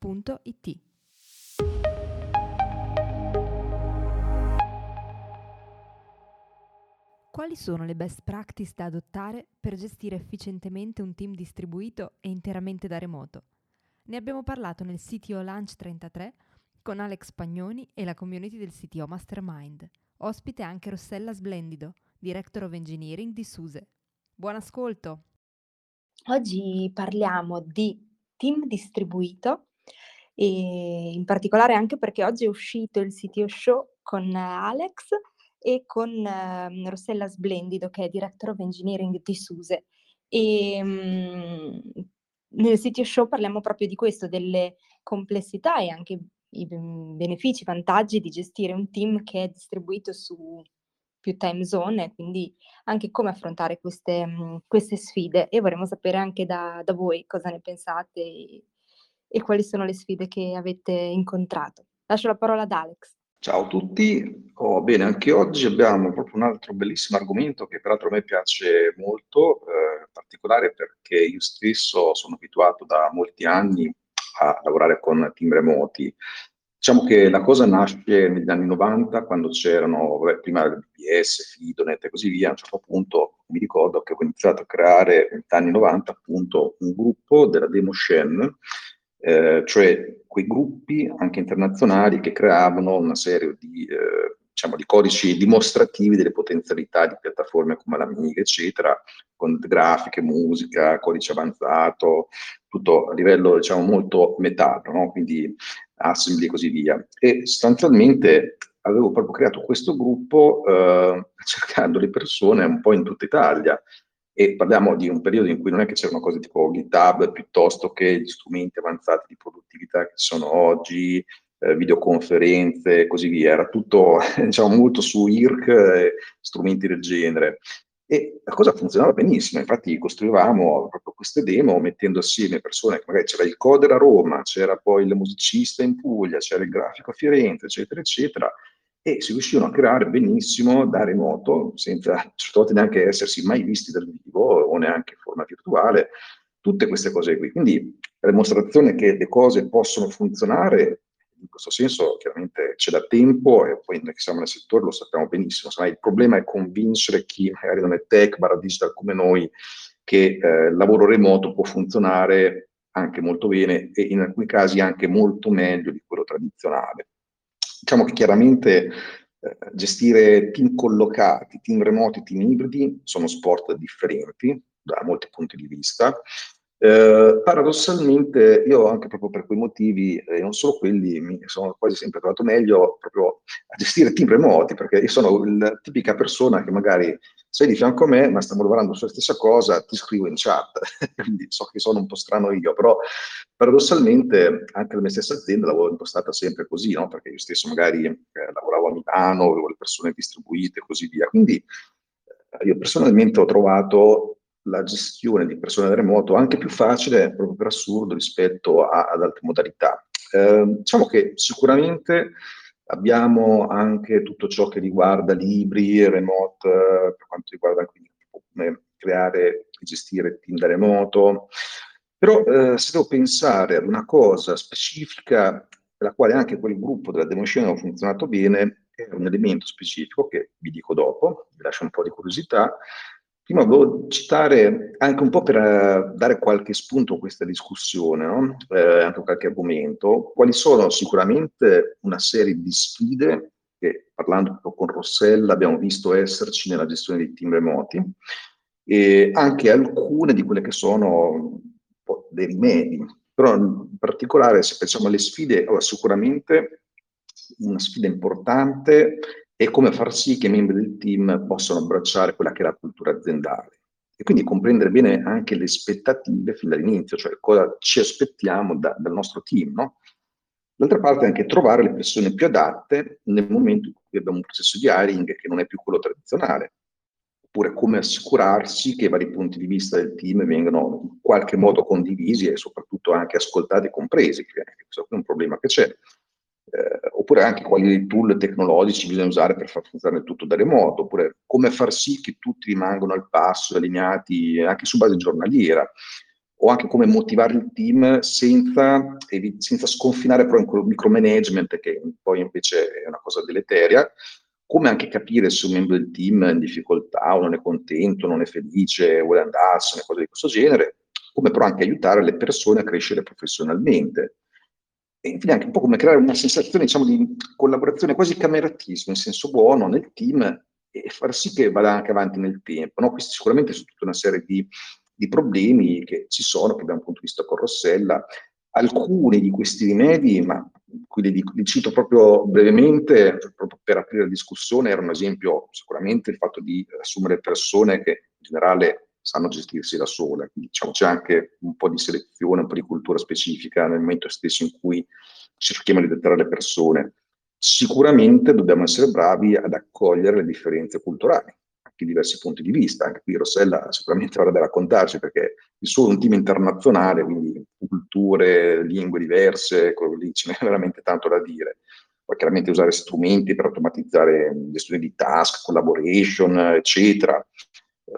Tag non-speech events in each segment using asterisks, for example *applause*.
www.it. Quali sono le best practice da adottare per gestire efficientemente un team distribuito e interamente da remoto? Ne abbiamo parlato nel CTO Lunch 33 con Alex Pagnoni e la community del CTO Mastermind. Ospite anche Rossella Sblendido, Director of Engineering di SUSE. Buon ascolto! Oggi parliamo di team distribuito e in particolare anche perché oggi è uscito il CTO Show con Alex e con uh, Rossella Sblendido che è Director of Engineering di SUSE. E, um, nel CTO Show parliamo proprio di questo, delle complessità e anche i benefici, i vantaggi di gestire un team che è distribuito su più time zone, quindi anche come affrontare queste, um, queste sfide e vorremmo sapere anche da, da voi cosa ne pensate e quali sono le sfide che avete incontrato. Lascio la parola ad Alex. Ciao a tutti, oh, bene, anche oggi abbiamo proprio un altro bellissimo argomento che peraltro a me piace molto, eh, in particolare perché io stesso sono abituato da molti anni a lavorare con team remoti. Diciamo che la cosa nasce negli anni 90 quando c'erano, vabbè, prima il BBS, Fidonet e così via, a un certo punto mi ricordo che ho iniziato a creare negli anni 90 appunto un gruppo della Demo Shen eh, cioè quei gruppi anche internazionali che creavano una serie di, eh, diciamo, di codici dimostrativi delle potenzialità di piattaforme come l'Amiga, eccetera, con grafiche, musica, codice avanzato, tutto a livello diciamo, molto metallo, no? quindi assembly e così via. E sostanzialmente avevo proprio creato questo gruppo eh, *laughs* cercando le persone un po' in tutta Italia e parliamo di un periodo in cui non è che c'erano cose tipo GitHub piuttosto che gli strumenti avanzati di produttività che sono oggi, eh, videoconferenze e così via, era tutto *laughs* diciamo molto su IRC strumenti del genere. E la cosa funzionava benissimo, infatti costruivamo proprio queste demo mettendo assieme persone, magari c'era il coder a Roma, c'era poi il musicista in Puglia, c'era il grafico a Firenze, eccetera, eccetera, e si riuscivano a creare benissimo da remoto, senza *laughs* certe volte neanche essersi mai visti dal vivo o neanche in forma virtuale, tutte queste cose qui. Quindi la dimostrazione che le cose possono funzionare, in questo senso chiaramente c'è da tempo e poi noi che siamo nel settore lo sappiamo benissimo, Insomma, il problema è convincere chi magari non è tech, barra digital come noi, che eh, il lavoro remoto può funzionare anche molto bene e in alcuni casi anche molto meglio di quello tradizionale. Diciamo che chiaramente eh, gestire team collocati, team remoti, team ibridi sono sport differenti da molti punti di vista. Eh, paradossalmente io anche proprio per quei motivi, e eh, non solo quelli, mi sono quasi sempre trovato meglio proprio a gestire team remoti, perché io sono la tipica persona che magari sei di fianco a me, ma stiamo lavorando sulla stessa cosa, ti scrivo in chat, *laughs* quindi so che sono un po' strano io, però paradossalmente anche la mia stessa azienda l'avevo impostata sempre così, no? perché io stesso magari eh, lavoravo a Milano, avevo le persone distribuite e così via, quindi eh, io personalmente ho trovato la gestione di persone da remoto anche più facile, proprio per assurdo, rispetto a, ad altre modalità. Eh, diciamo che sicuramente abbiamo anche tutto ciò che riguarda libri, remote, eh, per quanto riguarda quindi come creare e gestire team da remoto. Però eh, se devo pensare ad una cosa specifica per la quale anche quel gruppo della Demoscena ha funzionato bene, è un elemento specifico che vi dico dopo, vi lascio un po' di curiosità, Prima volevo citare anche un po' per uh, dare qualche spunto a questa discussione, no? eh, anche qualche argomento, quali sono sicuramente una serie di sfide che parlando con Rossella abbiamo visto esserci nella gestione dei team remoti e anche alcune di quelle che sono dei rimedi. Però in particolare se pensiamo alle sfide, allora, sicuramente una sfida importante e come far sì che i membri del team possano abbracciare quella che è la cultura aziendale. e quindi comprendere bene anche le aspettative fin dall'inizio, cioè cosa ci aspettiamo da, dal nostro team, no? D'altra parte anche trovare le persone più adatte nel momento in cui abbiamo un processo di hiring che non è più quello tradizionale, oppure come assicurarsi che i vari punti di vista del team vengano in qualche modo condivisi e soprattutto anche ascoltati e compresi, questo è un problema che c'è. Eh, oppure anche quali tool tecnologici bisogna usare per far funzionare tutto da remoto, oppure come far sì che tutti rimangano al passo, allineati anche su base giornaliera o anche come motivare il team senza, senza sconfinare però in micromanagement che poi invece è una cosa deleteria, come anche capire se un membro del team è in difficoltà o non è contento, non è felice, vuole andarsene, cose di questo genere, come però anche aiutare le persone a crescere professionalmente. E infine anche un po' come creare una sensazione diciamo, di collaborazione quasi cameratismo, in senso buono, nel team e far sì che vada anche avanti nel tempo. No? Questi sicuramente sono tutta una serie di di problemi che ci sono, che da un punto di vista con Rossella. Alcuni di questi rimedi, ma qui li, li cito proprio brevemente, proprio per aprire la discussione, erano esempio sicuramente il fatto di assumere persone che in generale sanno gestirsi da sole, quindi diciamo, c'è anche un po' di selezione, un po' di cultura specifica nel momento stesso in cui cerchiamo di dettare le persone. Sicuramente dobbiamo essere bravi ad accogliere le differenze culturali, anche diversi punti di vista. Anche qui Rossella sicuramente avrà da raccontarci perché il suo è un team internazionale, quindi culture, lingue diverse, quello lì ce n'è *laughs* veramente tanto da dire. Poi chiaramente usare strumenti per automatizzare gestione di task, collaboration, eccetera.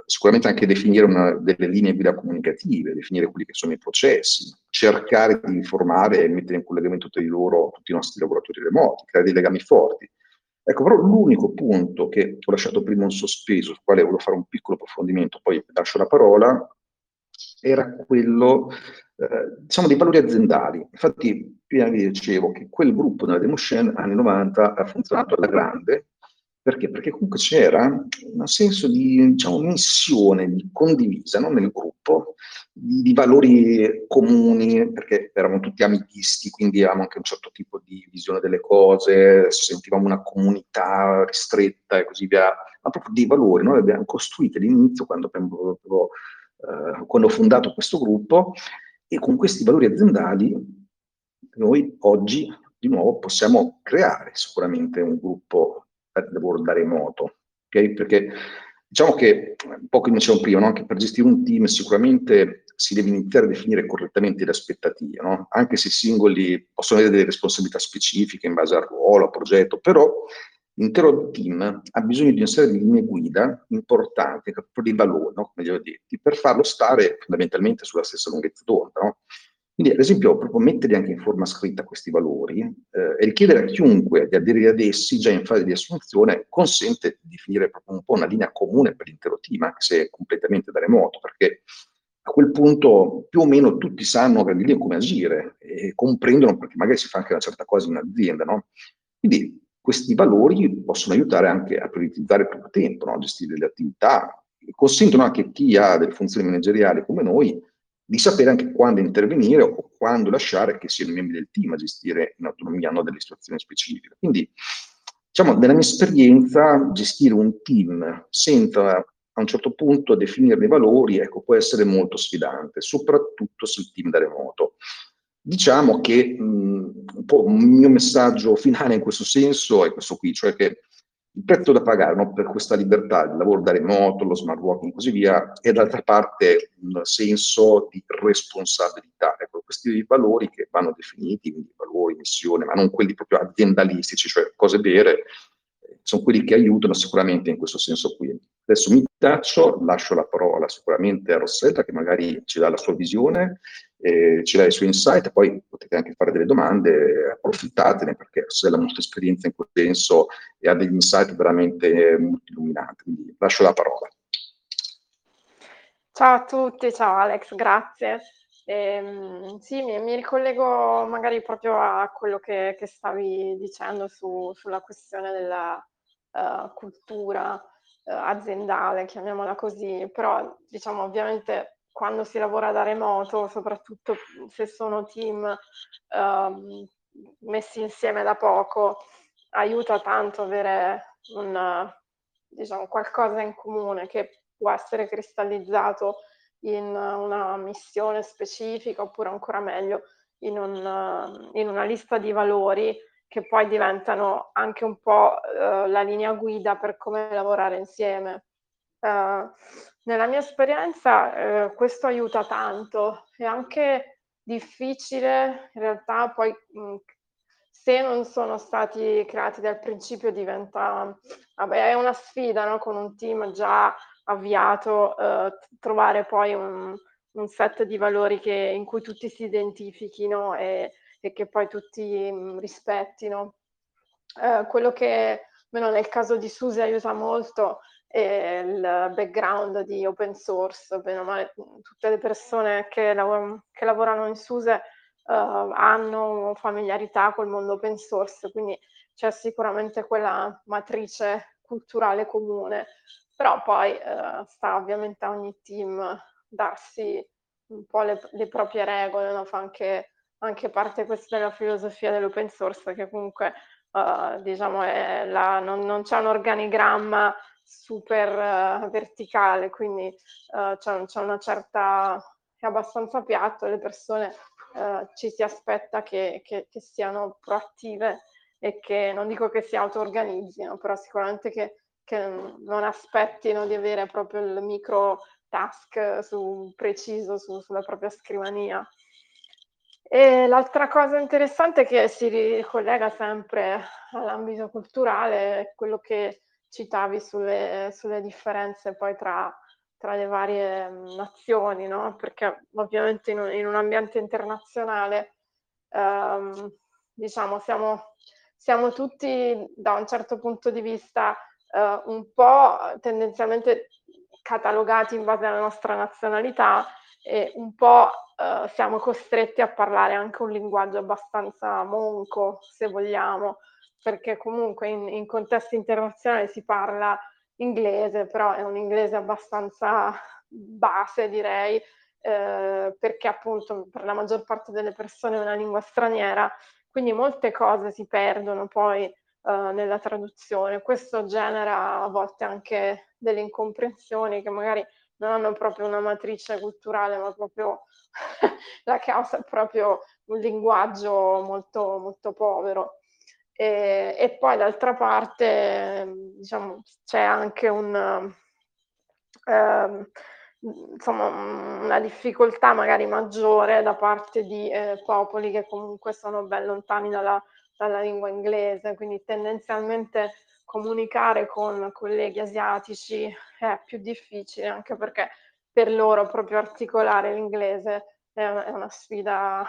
Sicuramente anche definire una, delle linee guida comunicative, definire quelli che sono i processi, cercare di informare e mettere in collegamento tra di loro tutti i nostri lavoratori remoti, creare dei legami forti Ecco, però l'unico punto che ho lasciato prima in sospeso, sul quale volevo fare un piccolo approfondimento, poi lascio la parola, era quello, eh, diciamo, dei valori aziendali. Infatti, prima vi dicevo che quel gruppo nella Demotion anni 90 ha funzionato alla grande, perché? Perché comunque c'era un senso di diciamo, missione di condivisa no? nel gruppo, di, di, valori comuni, perché eravamo tutti amichisti, quindi avevamo anche un certo tipo di visione delle cose, sentivamo una comunità ristretta e così via, ma proprio dei valori. Noi abbiamo costruito all'inizio, quando, abbiamo, eh, quando ho fondato questo gruppo, e con questi valori aziendali noi oggi di nuovo possiamo creare sicuramente un gruppo lavoro da remoto, ok? Perché diciamo che, un po' come dicevo prima, no? anche per gestire un team sicuramente si deve iniziare a definire correttamente le aspettative, no? anche se i singoli possono avere delle responsabilità specifiche in base al ruolo, al progetto, però l'intero team ha bisogno di una serie di linee guida importanti, proprio dei valori, no? come gli ho detto, per farlo stare fondamentalmente sulla stessa lunghezza d'onda. No? Quindi, ad esempio, proprio mettere anche in forma scritta questi valori eh, e richiedere a chiunque di aderire ad essi già in fase di assunzione consente di definire proprio un po' una linea comune per l'intero team, anche se completamente da remoto, perché a quel punto più o meno tutti sanno che lì come agire e comprendono perché magari si fa anche una certa cosa in azienda, no? Quindi questi valori possono aiutare anche a prioritizzare il proprio tempo, no? a gestire le attività, consentono anche a chi ha delle funzioni manageriali come noi di sapere anche quando intervenire o quando lasciare che siano i membri del team a gestire in autonomia hanno delle situazioni specifiche. Quindi, diciamo, nella mia esperienza, gestire un team senza a un certo punto definire dei valori, ecco, può essere molto sfidante, soprattutto se il team da remoto. Diciamo che mh, un po' il mio messaggio finale in questo senso è questo qui, cioè che il prezzo da pagare no, per questa libertà, il lavoro da remoto, lo smart working e così via, è d'altra parte un senso di responsabilità. Ecco, questi valori che vanno definiti, quindi valori, missione, ma non quelli proprio aziendalistici, cioè cose vere, sono quelli che aiutano sicuramente in questo senso qui. Adesso mi taccio, lascio la parola sicuramente a Rossella che magari ci dà la sua visione, eh, ci dà i suoi insight, poi potete anche fare delle domande, approfittatene perché Rossella ha molta esperienza in quel senso e ha degli insight veramente molto illuminanti, quindi lascio la parola. Ciao a tutti, ciao Alex, grazie. Eh, sì, mi, mi, ricollego magari proprio a quello che, che stavi dicendo su, sulla questione della, uh, cultura uh, aziendale, chiamiamola così, però diciamo ovviamente quando si lavora da remoto, soprattutto se sono team uh, messi insieme da poco, aiuta tanto avere un, diciamo, qualcosa in comune che può essere cristallizzato in una missione specifica oppure ancora meglio in, un, in una lista di valori che poi diventano anche un po' uh, la linea guida per come lavorare insieme. Uh, nella mia esperienza uh, questo aiuta tanto, è anche difficile in realtà poi mh, se non sono stati creati dal principio diventa, vabbè, è una sfida no? con un team già avviato, eh, trovare poi un, un, set di valori che, in cui tutti si identifichino e, e che poi tutti mh, rispettino. Eh, quello che, almeno nel caso di Susi, aiuta molto è il background di open source, bene male, tutte le persone che, lav- che lavorano in SUSE uh, hanno familiarità col mondo open source, quindi c'è sicuramente quella matrice culturale comune, però poi uh, sta ovviamente a ogni team darsi un po' le, le proprie regole, no? fa anche, anche, parte questa della filosofia dell'open source che comunque uh, diciamo la, non, non, c'è un organigramma super verticale, quindi c'è, c'è una certa è abbastanza piatto, le persone eh, ci si aspetta che, che, che, siano proattive e che non dico che si auto-organizzino, però sicuramente che, che non aspettino di avere proprio il micro task su, preciso su, sulla propria scrivania. E l'altra cosa interessante che si ricollega sempre all'ambito culturale è quello che citavi sulle, sulle differenze poi tra tra le varie nazioni, no? Perché ovviamente in un, in un ambiente internazionale, ehm, diciamo, siamo, siamo, tutti da un certo punto di vista eh, un po' tendenzialmente catalogati in base alla nostra nazionalità e un po' eh, siamo costretti a parlare anche un linguaggio abbastanza monco, se vogliamo, perché comunque in, in contesti internazionali si parla inglese, però è un inglese abbastanza base, direi, eh, perché appunto per la maggior parte delle persone è una lingua straniera, quindi molte cose si perdono poi eh, nella traduzione. Questo genera a volte anche delle incomprensioni che magari non hanno proprio una matrice culturale, ma proprio *laughs* la causa è proprio un linguaggio molto, molto povero. E, e poi d'altra parte, diciamo, c'è anche un, eh, insomma, una difficoltà magari maggiore da parte di eh, popoli che comunque sono ben lontani dalla, dalla lingua inglese, quindi tendenzialmente comunicare con colleghi asiatici è più difficile anche perché per loro proprio articolare l'inglese è una, è una sfida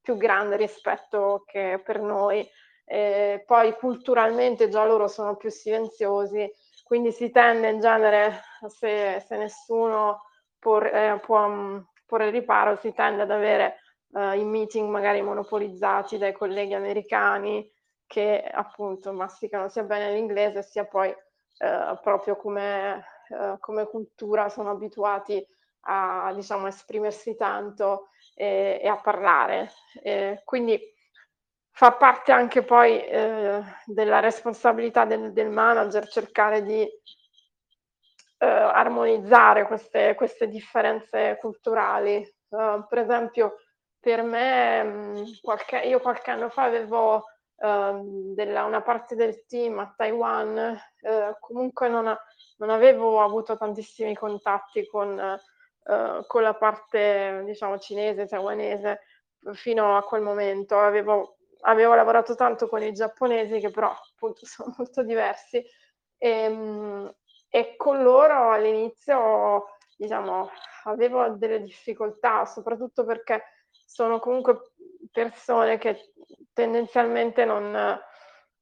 più grande rispetto che per noi. Eh, poi culturalmente già loro sono più silenziosi, quindi si tende in genere, se, se nessuno può, eh, può mm, porre riparo, si tende ad avere eh, i meeting magari monopolizzati dai colleghi americani che appunto masticano sia bene l'inglese sia poi eh, proprio come, eh, come, cultura sono abituati a diciamo esprimersi tanto e, e a parlare. quindi fa parte anche poi della responsabilità del, del, manager cercare di armonizzare queste, queste, differenze culturali. Uh, per esempio, per me, qualche, io qualche anno fa avevo uh, della, una parte del team a Taiwan, uh, comunque non, non, avevo avuto tantissimi contatti con, con la parte, diciamo, cinese, taiwanese fino a quel momento. Avevo avevo lavorato tanto con i giapponesi che però appunto *laughs* sono molto diversi e, ehm, e con loro all'inizio diciamo avevo delle difficoltà soprattutto perché sono comunque persone che tendenzialmente non,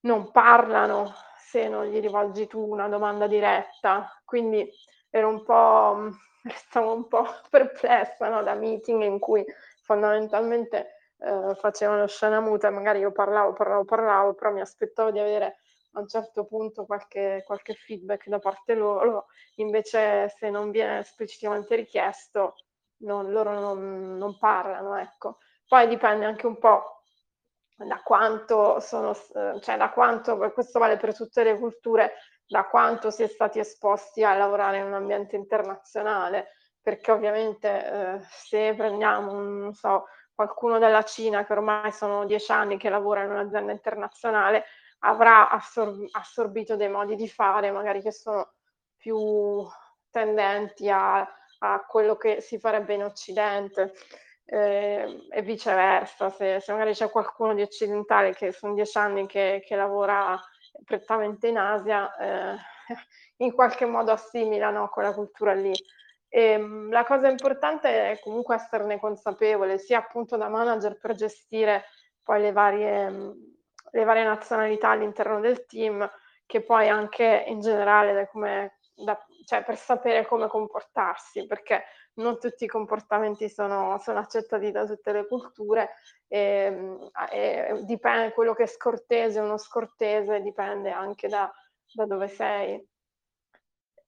non parlano se non gli rivolgi tu una domanda diretta quindi ero un po' *laughs* stavo un po' perplessa no? da meeting in cui fondamentalmente eh, facevano scena muta, magari io parlavo, parlavo, parlavo, però mi aspettavo di avere a un certo punto qualche, qualche feedback da parte loro, invece se non viene esplicitamente richiesto, non, loro non, non parlano, ecco. Poi dipende anche un po' da quanto sono, cioè da quanto, questo vale per tutte le culture, da quanto si è stati esposti a lavorare in un ambiente internazionale, perché ovviamente eh, se prendiamo, non so, qualcuno della Cina che ormai sono dieci anni che lavora in un'azienda internazionale, avrà assor- assorbito dei modi di fare magari che sono più tendenti a, a quello che si farebbe in Occidente eh, e viceversa. Se, se, magari c'è qualcuno di occidentale che sono dieci anni che, che lavora prettamente in Asia, eh, *laughs* in qualche modo assimila no, quella cultura lì. E, ehm, la cosa importante è comunque esserne consapevole, sia appunto da manager per gestire poi le varie, le varie nazionalità all'interno del team, che poi anche in generale come, da, cioè per sapere come comportarsi, perché non tutti i comportamenti sono, sono accettati da tutte le culture e, e, dipende quello che è scortese o non scortese dipende anche da, da dove sei.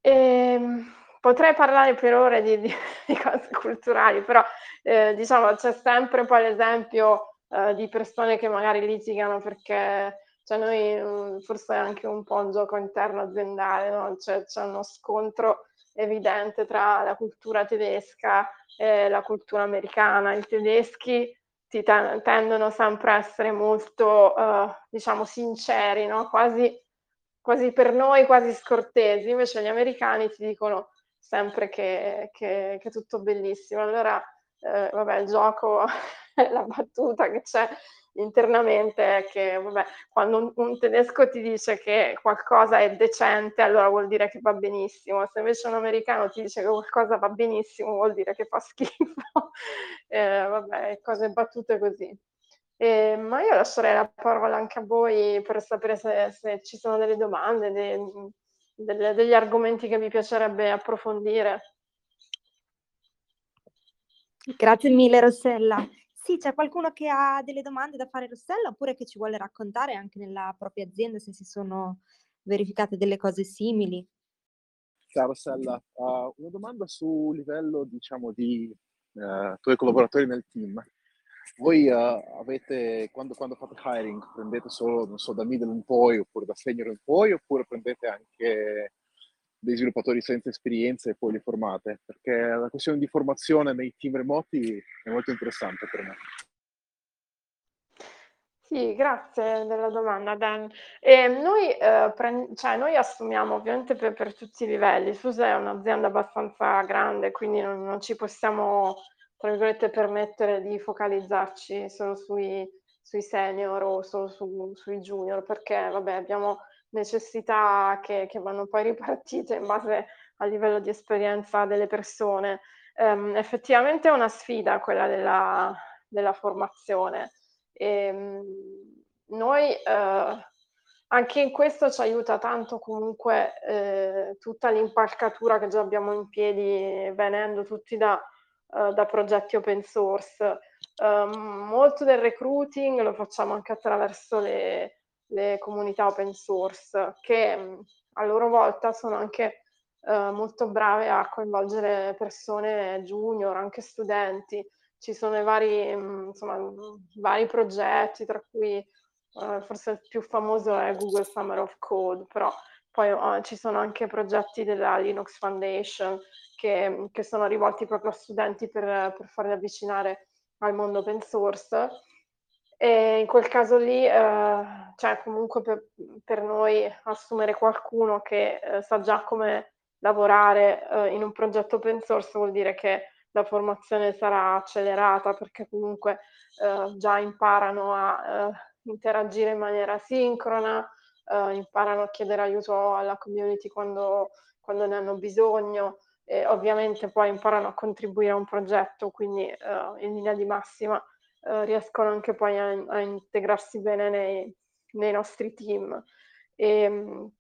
E, ehm, potrei parlare per ore di, di, *laughs* di cose culturali, però eh, diciamo c'è sempre poi l'esempio eh, di persone che magari litigano perché cioè noi mm, forse è anche un po' un gioco interno aziendale, no? cioè, c'è uno scontro evidente tra la cultura tedesca e la cultura americana. I tedeschi ti ten- tendono sempre a essere molto, uh, diciamo, sinceri, no? quasi, quasi per noi, quasi scortesi, invece gli americani ti dicono sempre che, che, che è tutto bellissimo. Allora, eh, vabbè, il gioco, *laughs* la battuta che c'è internamente è che vabbè, quando un, un, tedesco ti dice che qualcosa è decente, allora vuol dire che va benissimo. Se invece un americano ti dice che qualcosa va benissimo, vuol dire che fa schifo. *laughs* eh, vabbè, cose battute così. Eh, ma io lascerei la parola anche a voi per sapere se, se ci sono delle domande, dei, delle, degli argomenti che vi piacerebbe approfondire. Grazie mille Rossella. Sì, c'è qualcuno che ha delle domande da fare Rossella oppure che ci vuole raccontare anche nella propria azienda se si sono verificate delle cose simili? Ciao Rossella, uh, una domanda su livello diciamo di uh, tuoi collaboratori nel team. Voi uh, avete, quando, quando, fate hiring, prendete solo, so, da middle in poi oppure da senior in poi oppure prendete anche dei sviluppatori senza esperienza e poi li formate, perché la questione di formazione nei team remoti è molto interessante per me. Sì, grazie della domanda Dan. E noi, eh, pre- cioè, noi assumiamo ovviamente per, per, tutti i livelli. SUSE è un'azienda abbastanza grande, quindi non, non ci possiamo, tra virgolette, permettere di focalizzarci solo sui, sui senior o solo su, sui junior, perché vabbè, abbiamo necessità che, che, vanno poi ripartite in base al livello di esperienza delle persone. Um, effettivamente è una sfida quella della, della formazione. E, um, noi uh, anche in questo ci aiuta tanto comunque eh, tutta l'impalcatura che già abbiamo in piedi venendo tutti da, uh, da progetti open source. Um, molto del recruiting lo facciamo anche attraverso le, le comunità open source che mm, a loro volta sono anche eh, molto brave a coinvolgere persone junior, anche studenti. Ci sono i vari, mm, insomma, vari progetti, tra cui eh, forse il più famoso è Google Summer of Code, però poi eh, ci sono anche progetti della Linux Foundation che, che sono rivolti proprio a studenti per, per farli avvicinare al mondo open source e in quel caso lì, eh, cioè comunque per, per, noi assumere qualcuno che eh, sa già come lavorare eh, in un progetto open source vuol dire che la formazione sarà accelerata perché comunque eh, già imparano a eh, interagire in maniera sincrona, eh, imparano a chiedere aiuto alla community quando, quando ne hanno bisogno e ovviamente poi imparano a contribuire a un progetto, quindi in linea di massima eh, riescono anche poi a, a integrarsi bene nei, nei, nostri team. E, ehm,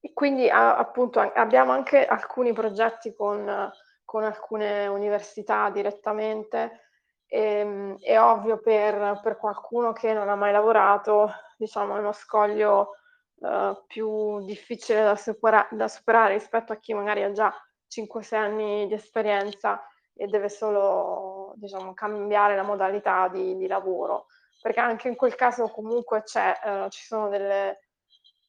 e quindi a, appunto abbiamo anche alcuni progetti con, con alcune università direttamente. E, ehm, è ovvio per, per, qualcuno che non ha mai lavorato, diciamo, è uno scoglio uh, più difficile da, supera- da, superare rispetto a chi magari ha già 5-6 anni di esperienza e deve solo diciamo, cambiare la modalità di, di, lavoro, perché anche in quel caso comunque eh, ci sono delle,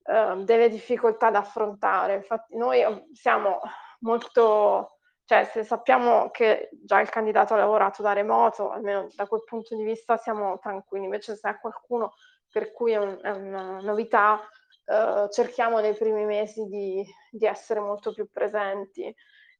eh, delle difficoltà da affrontare. Infatti noi siamo molto, cioè se sappiamo che già il candidato ha lavorato da remoto, almeno da quel punto di vista siamo tranquilli, invece se è qualcuno per cui è, un, è una novità, eh, cerchiamo nei primi mesi di, di essere molto più presenti.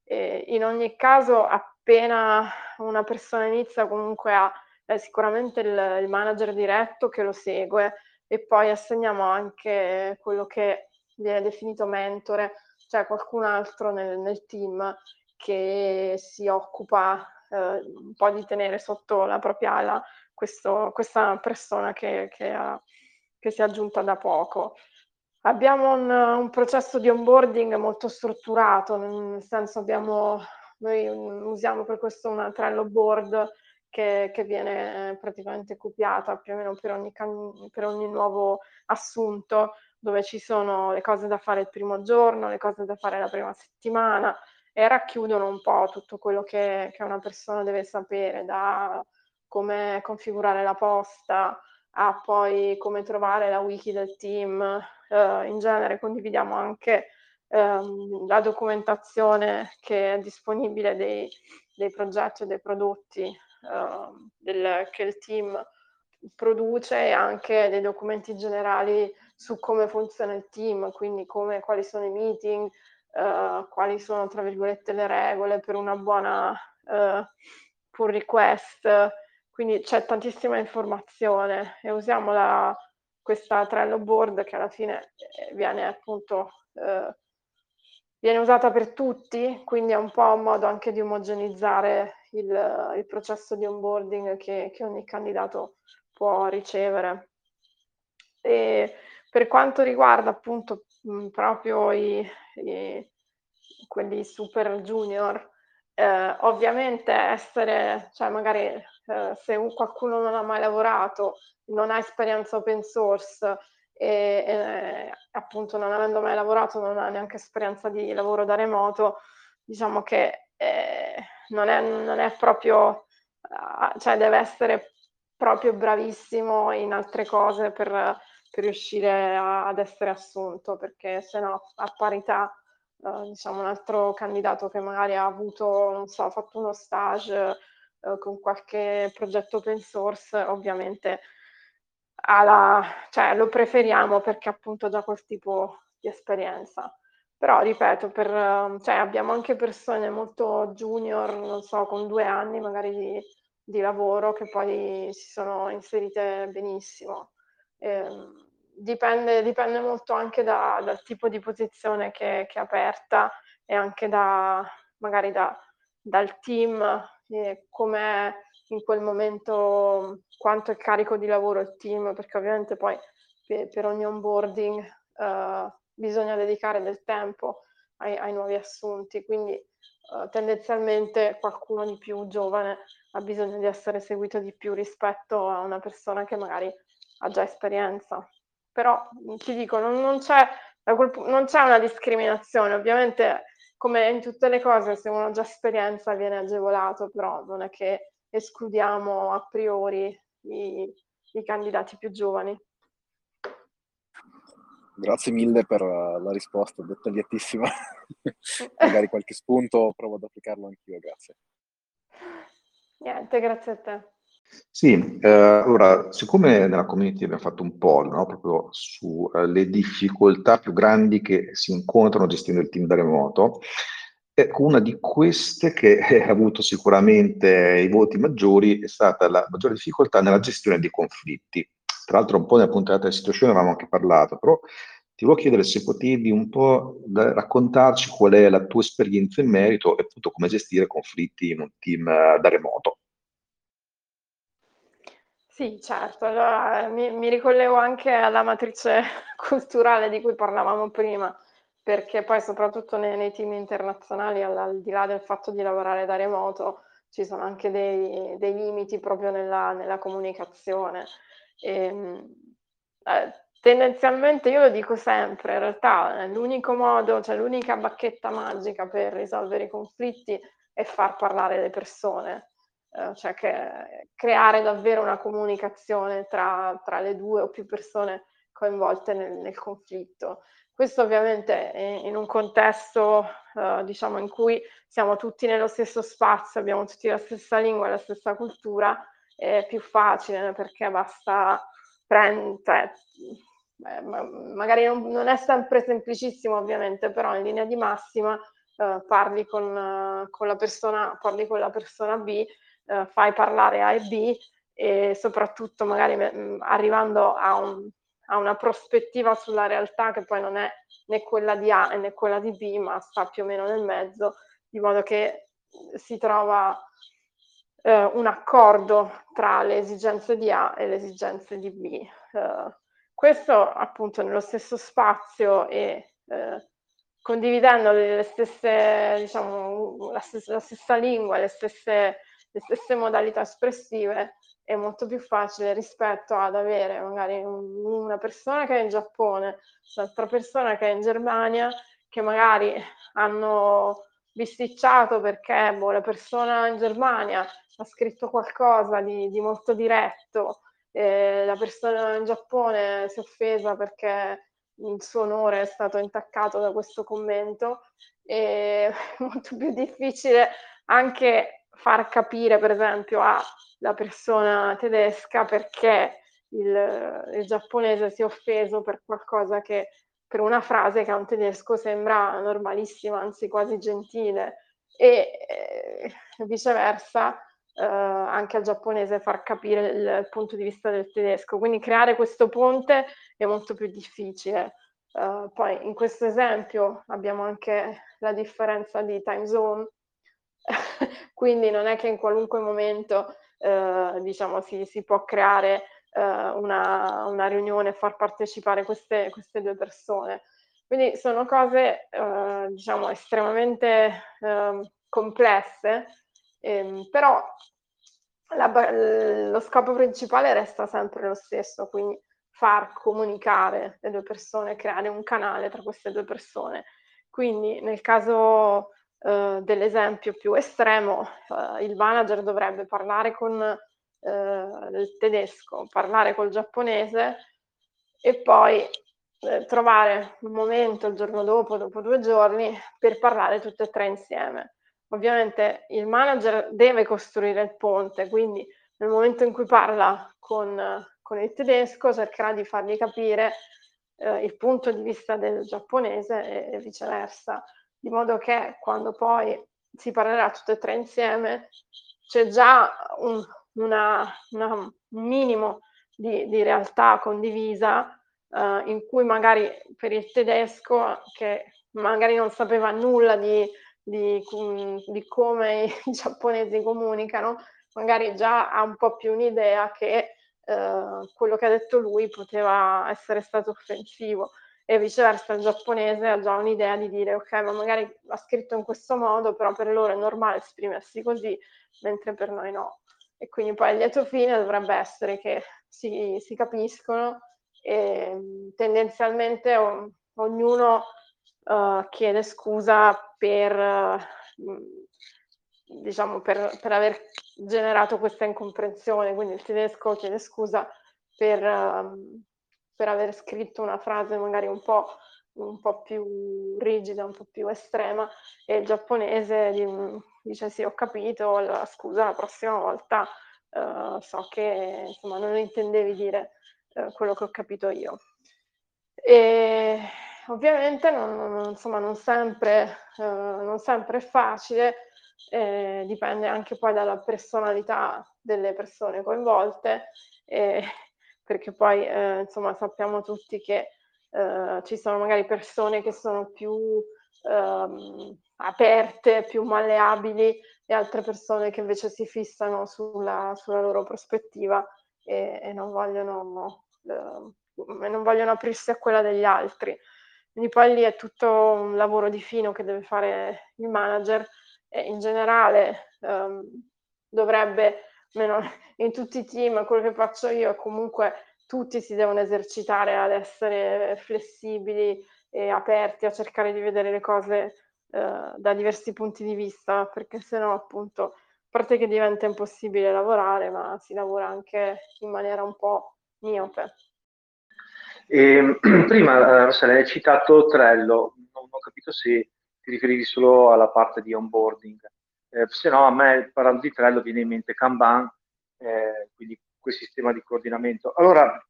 E in ogni caso, appena una persona inizia, comunque ha eh, sicuramente il, il manager diretto che lo segue e poi assegniamo anche quello che viene definito mentore, cioè qualcun altro nel, nel team che si occupa eh, un po' di tenere sotto la propria ala questo, questa persona che, che, ha, che, si è aggiunta da poco. Abbiamo un, un, processo di onboarding molto strutturato, nel senso abbiamo, noi usiamo per questo una Trello board che, che viene praticamente copiata più o meno per ogni, per ogni nuovo assunto, dove ci sono le cose da fare il primo giorno, le cose da fare la prima settimana e racchiudono un po' tutto quello che, che una persona deve sapere, da come configurare la posta, a poi come trovare la wiki del team. Eh, in genere condividiamo anche ehm, la documentazione che è disponibile dei, dei progetti e dei prodotti eh, del, che il team produce e anche dei documenti generali su come funziona il team, quindi come, quali sono i meeting, eh, quali sono tra virgolette le regole per una buona eh, pull request, quindi c'è tantissima informazione e usiamo la, questa Trello board che alla fine eh, viene appunto eh, viene usata per tutti, quindi è un po' un modo anche di omogenizzare il, il processo di onboarding che, che, ogni candidato può ricevere. E per quanto riguarda appunto mh, proprio i, i, quelli super junior, eh, ovviamente essere, cioè magari eh, se un, qualcuno non ha mai lavorato, non ha esperienza open source e, e appunto non avendo mai lavorato, non ha neanche esperienza di lavoro da remoto, diciamo che eh, non, è, non, è, proprio, uh, cioè deve essere proprio bravissimo in altre cose per, per riuscire a, ad essere assunto, perché se no a parità Uh, diciamo un altro candidato che magari ha avuto, non so, fatto uno stage uh, con qualche progetto open source, ovviamente alla, cioè, lo preferiamo perché appunto già quel tipo di esperienza. Però, ripeto, per, cioè, abbiamo anche persone molto junior, non so, con due anni magari di, di lavoro che poi si sono inserite benissimo. Eh, dipende, dipende, molto anche da, dal tipo di posizione che, che, è aperta e anche da, magari da, dal team, eh, come in quel momento quanto è carico di lavoro il team, perché ovviamente poi per, per ogni onboarding uh, bisogna dedicare del tempo ai, ai nuovi assunti, quindi uh, tendenzialmente qualcuno di più giovane ha bisogno di essere seguito di più rispetto a una persona che magari ha già esperienza. Però ti dico, non, non, c'è, non c'è una discriminazione, ovviamente come in tutte le cose, se uno ha già esperienza viene agevolato, però non è che escludiamo a priori i, i candidati più giovani. Grazie mille per la risposta dettagliatissima. *laughs* Magari qualche spunto provo ad applicarlo anch'io, grazie. Niente, grazie a te. Sì, eh, allora, siccome nella community abbiamo fatto un poll no, proprio sulle eh, difficoltà più grandi che si incontrano gestendo il team da remoto, Una di queste che *laughs* ha avuto sicuramente i voti maggiori è stata la maggiore difficoltà nella gestione dei conflitti. Tra l'altro un po' nella puntata della situazione avevamo anche parlato, però ti volevo chiedere se potevi un po' raccontarci qual è la tua esperienza in merito e appunto come gestire conflitti in un team eh, da remoto. Sì, certo, allora mi, mi ricollego anche alla matrice *laughs* culturale di cui parlavamo prima perché poi soprattutto nei, nei team internazionali, al, al, di là del fatto di lavorare da remoto, ci sono anche dei, dei limiti proprio nella, nella comunicazione. E, ehm, eh, tendenzialmente io lo dico sempre, in realtà l'unico modo, cioè l'unica bacchetta magica per risolvere i conflitti è far parlare le persone, eh, cioè creare davvero una comunicazione tra, tra le due o più persone coinvolte nel, nel conflitto. Questo ovviamente in un contesto eh, diciamo in cui siamo tutti nello stesso spazio, abbiamo tutti la stessa lingua, la stessa cultura, è più facile perché basta prendere, cioè, magari non, non, è sempre semplicissimo ovviamente, però in linea di massima eh, parli, con, con, la persona, parli con la persona B, eh, fai parlare A e B e soprattutto magari mh, arrivando a un ha una prospettiva sulla realtà che poi non è né quella di A né quella di B, ma sta più o meno nel mezzo, di modo che si trova eh, un accordo tra le esigenze di A e le esigenze di B. Eh, questo appunto nello stesso spazio e eh, condividendo le stesse, diciamo, la stessa, la stessa lingua, le stesse, le stesse modalità espressive, è molto più facile rispetto ad avere magari un, una persona che è in Giappone, un'altra persona che è in Germania, che magari hanno bisticciato perché boh, la persona in Germania ha scritto qualcosa di, di molto diretto, eh, la persona in Giappone si è offesa perché il suo onore è stato intaccato da questo commento, *laughs* è molto più difficile anche far capire, per esempio, a la persona tedesca perché il, il giapponese si è offeso per qualcosa che per una frase che a un tedesco sembra normalissima, anzi quasi gentile, e eh, viceversa eh, anche al giapponese far capire il, il, punto di vista del tedesco. Quindi creare questo ponte è molto più difficile. Uh, poi in questo esempio abbiamo anche la differenza di time zone, quindi non è che in qualunque momento eh, diciamo, si, si, può creare eh, una, una, riunione e far partecipare queste, queste, due persone. Quindi sono cose eh, diciamo, estremamente ehm, complesse, ehm, però la, lo scopo principale resta sempre lo stesso, quindi far comunicare le due persone, creare un canale tra queste due persone. Quindi nel caso eh, dell'esempio più estremo, eh, il manager dovrebbe parlare con eh, il tedesco, parlare col giapponese e poi eh, trovare un momento il giorno dopo, dopo due giorni, per parlare tutte e tre insieme. Ovviamente il manager deve costruire il ponte, quindi nel momento in cui parla con, con il tedesco cercherà di fargli capire eh, il punto di vista del giapponese e, e viceversa di modo che quando poi si parlerà tutte e tre insieme c'è già un, una, una, un minimo di, di, realtà condivisa uh, in cui magari per il tedesco che magari non sapeva nulla di, di, di come *laughs* i giapponesi comunicano, magari già ha un po' più un'idea che uh, quello che ha detto lui poteva essere stato offensivo e viceversa il giapponese ha già un'idea di dire ok, ma magari ha scritto in questo modo, però per loro è normale esprimersi così, mentre per noi no. E quindi poi il lieto fine dovrebbe essere che si, si capiscono e tendenzialmente o, ognuno uh, chiede scusa per, uh, diciamo, per, per, aver generato questa incomprensione, quindi il tedesco chiede scusa per... Uh, per aver scritto una frase magari un po', un po' più rigida, un po' più estrema, e il giapponese dice sì, ho capito, allora, scusa, la prossima volta uh, so che insomma, non intendevi dire uh, quello che ho capito io. E ovviamente non, insomma, non, sempre, uh, non sempre è facile, eh, dipende anche poi dalla personalità delle persone coinvolte. E, perché poi eh, insomma sappiamo tutti che eh, ci sono magari persone che sono più ehm, aperte, più malleabili e altre persone che invece si fissano sulla, sulla loro prospettiva e, e non, vogliono, eh, non vogliono aprirsi a quella degli altri. Quindi poi lì è tutto un lavoro di fino che deve fare il manager e in generale ehm, dovrebbe meno *laughs* in tutti i team, quello che faccio io è comunque tutti si devono esercitare ad essere flessibili e aperti a cercare di vedere le cose eh, da diversi punti di vista, perché sennò appunto, a parte che diventa impossibile lavorare, ma si lavora anche in maniera un po' miope. E, *clears throat* prima, Rossella, hai citato Trello, non ho capito se ti riferivi solo alla parte di onboarding, eh, se no a me parlando di Trello viene in mente Kanban, eh, quindi quel sistema di coordinamento. Allora,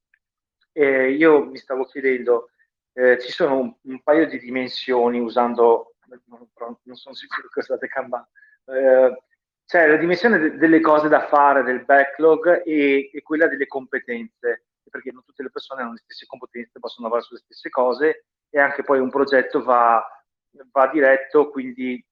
eh, io mi stavo chiedendo, eh, ci sono un, un, paio di dimensioni usando, non, non sono sicuro che usate Kanban, eh, c'è la dimensione de- delle cose da fare, del backlog e, e, quella delle competenze, perché non tutte le persone hanno le stesse competenze, possono lavorare sulle stesse cose e anche poi un progetto va, va diretto, quindi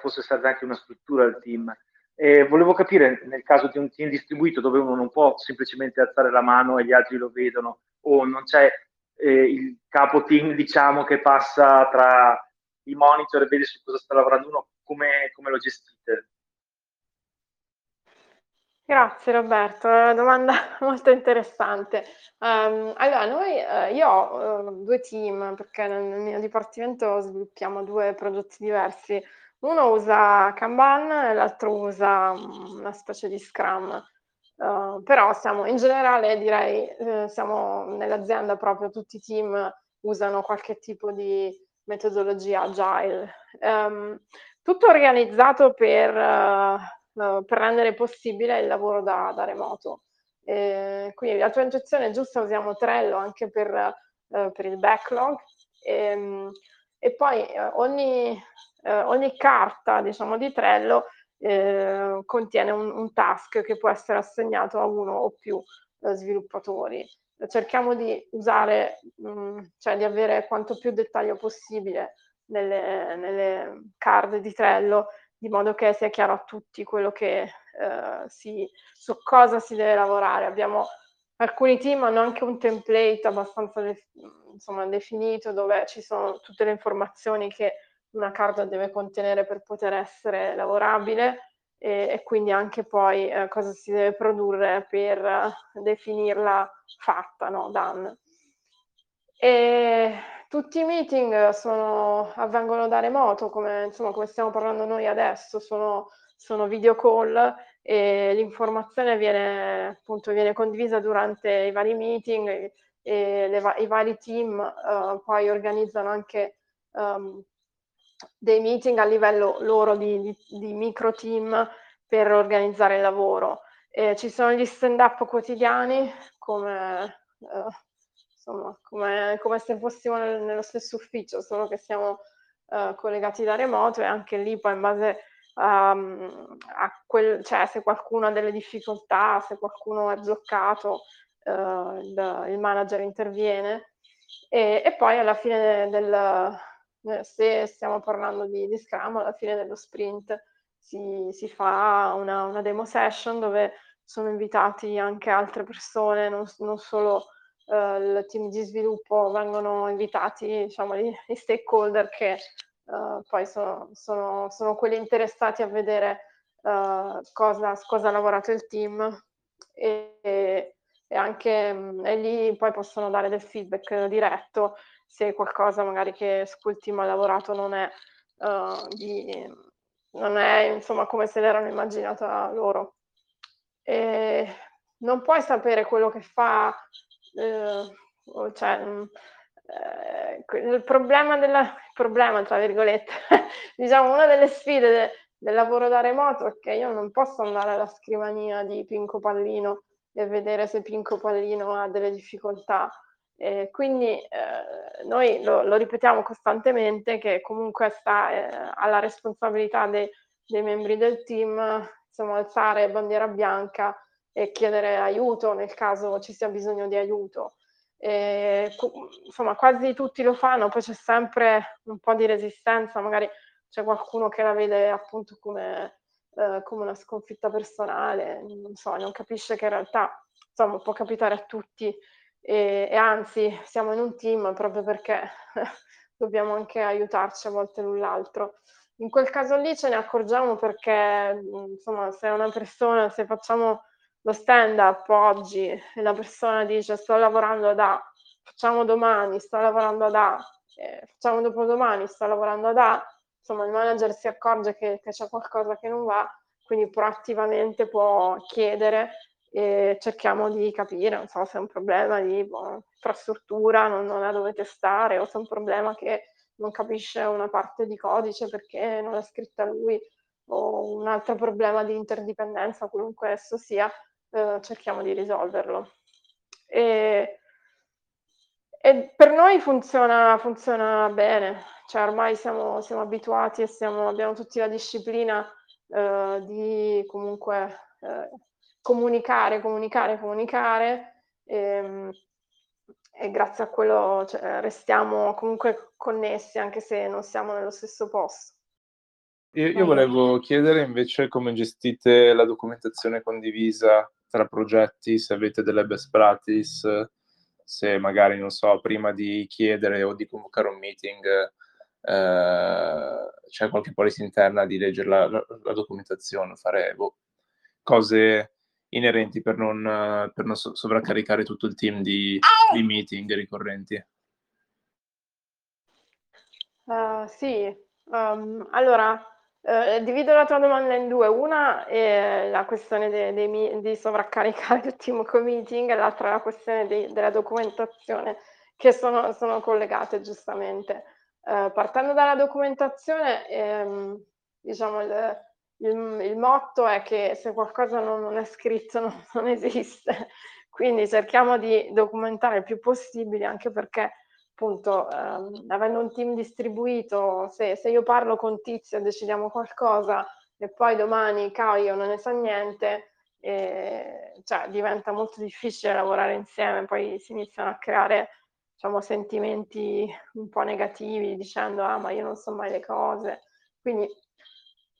forse serve anche una struttura al team. E volevo capire nel caso di un team distribuito dove uno non può semplicemente alzare la mano e gli altri lo vedono o non c'è eh, il capo team diciamo che passa tra i monitor e vede su cosa sta lavorando uno, come, come lo gestite? Grazie Roberto, è una domanda *laughs* molto interessante. Um, allora, noi, uh, io ho uh, due team perché nel, nel mio dipartimento sviluppiamo due progetti diversi. Uno usa Kanban e l'altro usa um, una specie di Scrum. Uh, però siamo in generale direi uh, siamo nell'azienda proprio tutti i team usano qualche tipo di metodologia agile. Um, tutto organizzato per, uh, per, rendere possibile il lavoro da, da remoto. Eh, quindi la tua intuizione è giusta, usiamo Trello anche per, per il backlog. E, ehm, e poi ogni eh, ogni carta diciamo, di Trello eh, contiene un, un, task che può essere assegnato a uno o più eh, sviluppatori. Cerchiamo di usare, mh, mm, cioè di avere quanto più dettaglio possibile nelle, nelle card di Trello, di modo che sia chiaro a tutti quello che eh, si, su cosa si deve lavorare. Abbiamo alcuni team hanno anche un template abbastanza de- insomma, definito dove ci sono tutte le informazioni che una carta deve contenere per poter essere lavorabile e, e quindi anche poi eh, cosa si deve produrre per definirla fatta, no? done. E tutti i meeting sono, avvengono da remoto, come, insomma, come stiamo parlando noi adesso, sono, sono video call e l'informazione viene, appunto, viene condivisa durante i vari meeting e, e le, i vari team uh, poi organizzano anche um, dei meeting a livello loro di, di, di micro team per organizzare il lavoro. Eh, ci sono gli stand up quotidiani come, eh, insomma, come, come, se fossimo nel, nello stesso ufficio, solo che siamo eh, collegati da remoto e anche lì poi in base a, a quel, cioè se qualcuno ha delle difficoltà, se qualcuno è bloccato, eh, il, il, manager interviene. E, e poi alla fine del, eh, se stiamo parlando di, di, Scrum, alla fine dello sprint si, si fa una, una, demo session dove sono invitati anche altre persone, non, non solo uh, il team di sviluppo, vengono invitati diciamo, gli, gli stakeholder che uh, poi sono, sono, sono, quelli interessati a vedere uh, cosa, cosa, ha lavorato il team e, e anche mm, e lì poi possono dare del feedback diretto se qualcosa magari che su il team ha lavorato non è, uh, di, non è insomma come se l'erano immaginata loro. E non puoi sapere quello che fa, eh, cioè, mm, eh, il problema della, problema tra virgolette, *laughs* diciamo una delle sfide de, del lavoro da remoto è che io non posso andare alla scrivania di Pinco Pallino e vedere se Pinco Pallino ha delle difficoltà. Eh, quindi eh, noi lo, lo, ripetiamo costantemente che comunque sta eh, alla responsabilità dei, dei, membri del team insomma, alzare bandiera bianca e chiedere aiuto nel caso ci sia bisogno di aiuto. insomma, quasi tutti lo fanno, poi c'è sempre un po' di resistenza, magari c'è qualcuno che la vede appunto come, eh, come una sconfitta personale, non so, non capisce che in realtà insomma, può capitare a tutti e, e anzi siamo in un team proprio perché *laughs* dobbiamo anche aiutarci a volte l'un l'altro. In quel caso lì ce ne accorgiamo perché, insomma, se una persona, se facciamo lo stand up oggi e la persona dice sto lavorando da, facciamo domani, sto lavorando da, eh, facciamo dopodomani, sto lavorando da, insomma il manager si accorge che, che c'è qualcosa che non va, quindi proattivamente può chiedere e cerchiamo di capire, non so se è un problema di boh, infrastruttura, non, non ha dove testare, o se è un problema che non capisce una parte di codice perché non l'ha scritta lui, o un altro problema di interdipendenza, qualunque esso sia, eh, cerchiamo di risolverlo. E, e per noi funziona, funziona, bene, cioè ormai siamo, siamo abituati e siamo, abbiamo tutti la disciplina eh, di comunque eh, comunicare, comunicare, comunicare. E, ehm, e grazie a quello cioè, restiamo comunque connessi anche se non siamo nello stesso posto. Io, io volevo chiedere invece come gestite la documentazione condivisa tra progetti, se avete delle best practice, se magari, non so, prima di chiedere o di convocare un meeting eh, c'è qualche policy interna di leggere la, la, la documentazione, fare boh, cose inerenti per non, per non sovraccaricare tutto il team di, di meeting ricorrenti. Uh, sì, um, allora Uh, divido la tua domanda in due. Una è la questione de, de, di sovraccaricare il team con meeting e l'altra è la questione de, della documentazione, che sono, sono collegate giustamente. Uh, partendo dalla documentazione, ehm, diciamo il, il, il, motto è che se qualcosa non, non è scritto non, non esiste, *laughs* quindi cerchiamo di documentare il più possibile anche perché appunto ehm, avendo un team distribuito, se, se, io parlo con Tizio e decidiamo qualcosa e poi domani Caio non ne sa niente, eh, cioè diventa molto difficile lavorare insieme, poi si iniziano a creare diciamo, sentimenti un po' negativi dicendo ah ma io non so mai le cose. Quindi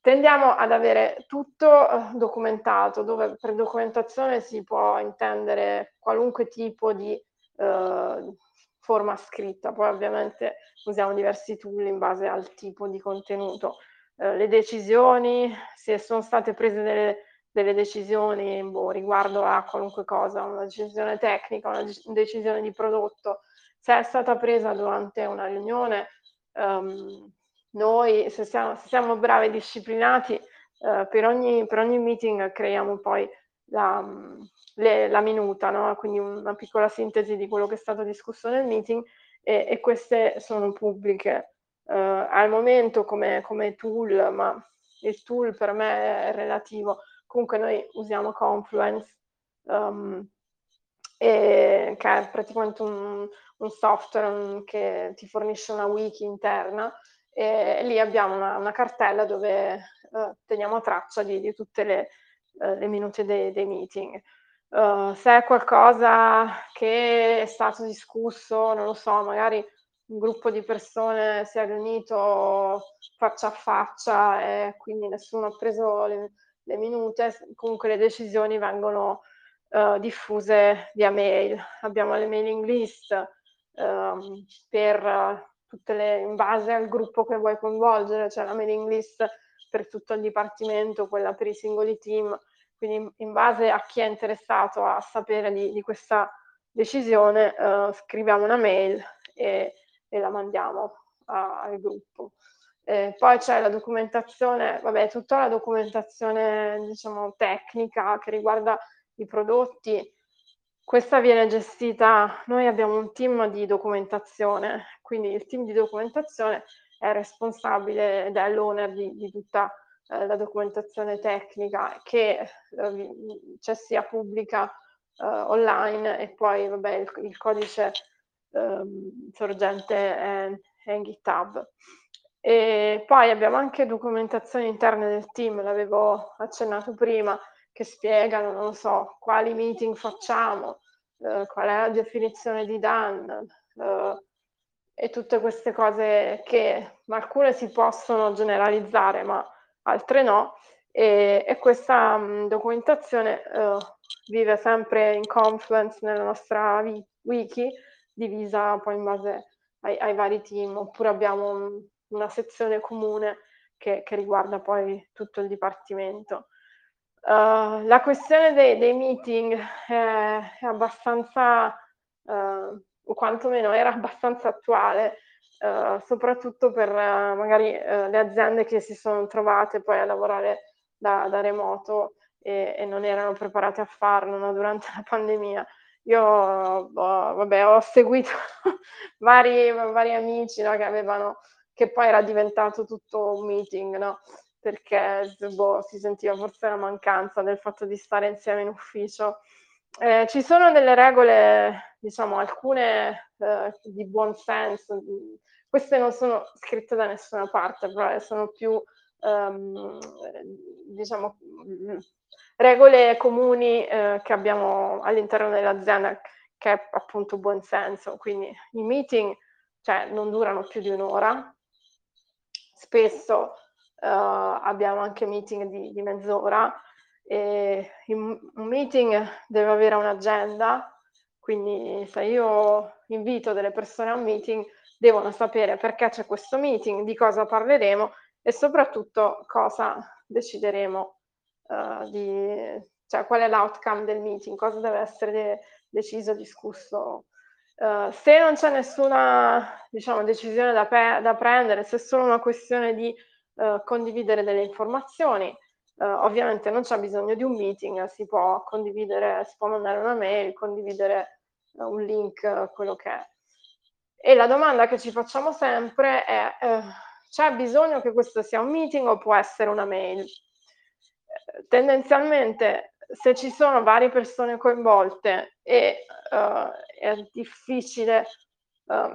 tendiamo ad avere tutto eh, documentato, dove per documentazione si può intendere qualunque tipo di eh, forma scritta, poi ovviamente usiamo diversi tool in base al tipo di contenuto. Eh, le decisioni, se sono state prese delle, delle decisioni boh, riguardo a qualunque cosa, una decisione tecnica, una decisione di prodotto, se è stata presa durante una riunione, um, noi se siamo, se siamo, bravi e disciplinati, uh, per, ogni, per, ogni, meeting creiamo poi la, le, la minuta, no? quindi una piccola sintesi di quello che è stato discusso nel meeting e, e queste sono pubbliche uh, al momento come, come, tool, ma il tool per me è relativo. Comunque noi usiamo Confluence, um, e, che è praticamente un, un software che ti fornisce una wiki interna e lì abbiamo una, una cartella dove uh, teniamo traccia di, di tutte le, uh, le minute dei, dei meeting. Uh, se è qualcosa che è stato discusso, non lo so, magari un gruppo di persone si è riunito faccia a faccia e quindi nessuno ha preso le, le minute, comunque le decisioni vengono uh, diffuse via mail. Abbiamo le mailing list uh, per tutte le, in base al gruppo che vuoi coinvolgere, cioè la mailing list per tutto il dipartimento, quella per i singoli team quindi in base a chi è interessato a sapere di, di questa decisione, eh, scriviamo una mail e, e la mandiamo a, al gruppo. Eh, poi c'è la documentazione, vabbè, tutta la documentazione diciamo tecnica che riguarda i prodotti. Questa viene gestita, noi abbiamo un team di documentazione, quindi il team di documentazione è responsabile ed è l'owner di, di tutta eh, la documentazione tecnica che eh, cioè sia pubblica eh, online e poi vabbè, il, il codice ehm, sorgente è, è in GitHub. E poi abbiamo anche documentazioni interne del team, l'avevo accennato prima, che spiegano, non so, quali meeting facciamo, eh, qual è la definizione di done eh, e tutte queste cose che alcune si possono generalizzare, ma altre no, e, e questa mh, documentazione uh, vive sempre in Confluence nella nostra wiki, divisa poi in base ai, ai vari team, oppure abbiamo un, una sezione comune che, che, riguarda poi tutto il dipartimento. Uh, la questione dei, dei meeting è, è abbastanza, uh, o quantomeno era abbastanza attuale, eh, soprattutto per uh, magari uh, le aziende che si sono trovate poi a lavorare da, da remoto e, e non erano preparati a farlo no, durante la pandemia. Io oh, vabbè, ho seguito *laughs* vari, vari amici no, che avevano, che poi era diventato tutto un meeting, no? perché boh, si sentiva forse la mancanza del fatto di stare insieme in ufficio. Eh, ci sono delle regole, diciamo, alcune eh, di buon senso, queste non sono scritte da nessuna parte, però sono più, ehm, diciamo, regole comuni eh, che abbiamo all'interno dell'azienda, che è appunto buon senso. Quindi i meeting cioè, non durano più di un'ora, spesso eh, abbiamo anche meeting di, di mezz'ora. E un meeting deve avere un'agenda, quindi se io invito delle persone a un meeting, devono sapere perché c'è questo meeting, di cosa parleremo e soprattutto cosa decideremo, uh, di, cioè qual è l'outcome del meeting, cosa deve essere de- deciso, discusso. Uh, se non c'è nessuna diciamo, decisione da, pe- da, prendere, se è solo una questione di uh, condividere delle informazioni, ovviamente non c'è bisogno di un meeting, si può condividere, si può mandare una mail, condividere un link, quello che è. E la domanda che ci facciamo sempre è, eh, c'è bisogno che questo sia un meeting o può essere una mail? Eh, tendenzialmente, se ci sono varie persone coinvolte e uh, è difficile uh,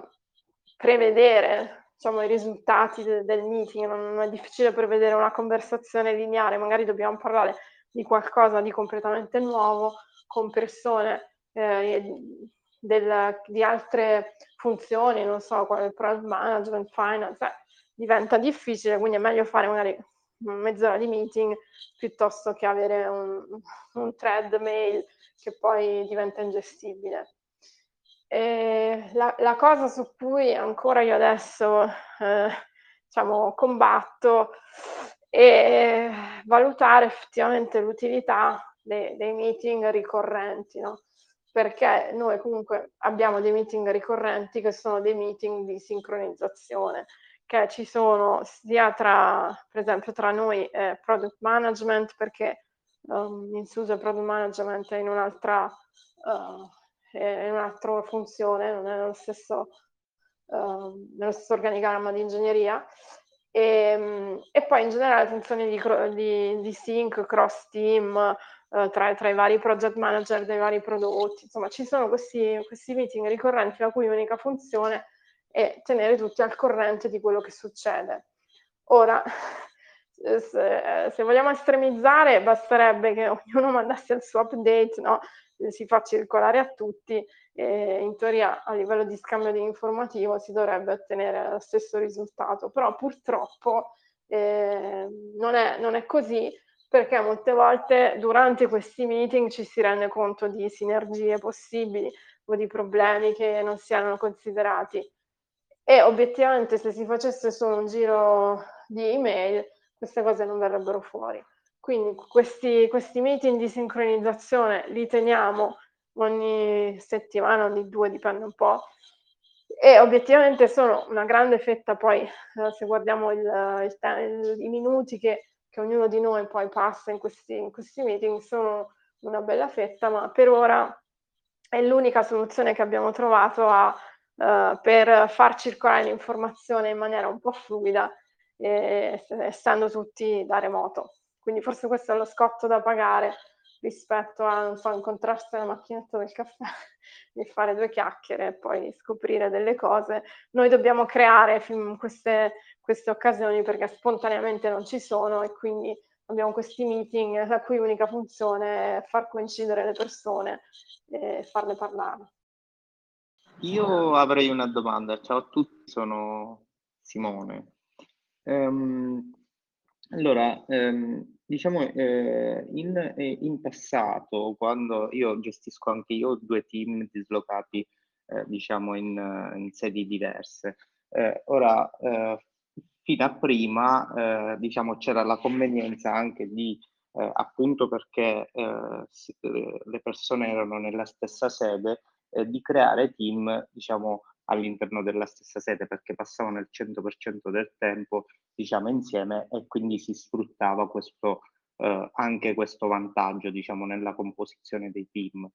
prevedere diciamo, i risultati de- del meeting, non è difficile prevedere una conversazione lineare, magari dobbiamo parlare di qualcosa di completamente nuovo con persone eh, del, di altre funzioni, non so, quale product management, finance, eh, diventa difficile, quindi è meglio fare magari mezz'ora di meeting piuttosto che avere un, un thread mail che poi diventa ingestibile. La, la, cosa su cui ancora io adesso eh, diciamo, combatto è valutare effettivamente l'utilità dei, dei meeting ricorrenti. No? Perché noi comunque abbiamo dei meeting ricorrenti che sono dei meeting di sincronizzazione, che ci sono sia tra, per esempio, tra noi e product management, perché um, in SUSE product management è in un'altra, uh, è in un'altra funzione, non è nello stesso, uh, nello stesso organigramma di ingegneria, e, e, poi in generale funzioni di, di, di sync, cross team, eh, tra, tra, i vari project manager dei vari prodotti, insomma ci sono questi, questi meeting ricorrenti la cui unica funzione è tenere tutti al corrente di quello che succede. Ora, *laughs* se, se, vogliamo estremizzare, basterebbe che ognuno mandasse il suo update, no? si fa circolare a tutti e in teoria a livello di scambio di informativo si dovrebbe ottenere lo stesso risultato, però purtroppo eh, non, è, non è così perché molte volte durante questi meeting ci si rende conto di sinergie possibili o di problemi che non si erano considerati. E obiettivamente se si facesse solo un giro di email, queste cose non verrebbero fuori. Quindi questi, questi meeting di sincronizzazione li teniamo ogni settimana, ogni due, dipende un po'. E obiettivamente sono una grande fetta, poi eh, se guardiamo il, il, il, i minuti che che ognuno di noi poi passa in questi, in questi meeting sono una bella fetta, ma per ora è l'unica soluzione che abbiamo trovato a, uh, per far circolare l'informazione in maniera un po' fluida, eh, essendo tutti da remoto. Quindi forse questo è lo scotto da pagare rispetto a non so, incontrarsi alla macchinetta del caffè *laughs* e fare due chiacchiere e poi scoprire delle cose. Noi dobbiamo creare queste, queste occasioni perché spontaneamente non ci sono e quindi abbiamo questi meeting la cui unica funzione è far coincidere le persone e farle parlare. Io avrei una domanda. Ciao a tutti, sono Simone. Um, allora, um, Diciamo, eh, in, eh, in passato, quando io gestisco anche io due team dislocati, eh, diciamo, in, in sedi diverse. Eh, ora, eh, fino a prima, eh, diciamo, c'era la convenienza anche di, appunto perché le persone erano nella stessa sede, di creare team, diciamo, all'interno della stessa sede perché passavano il 100% del tempo diciamo insieme e quindi si sfruttava questo eh, anche questo vantaggio, diciamo, nella composizione dei team.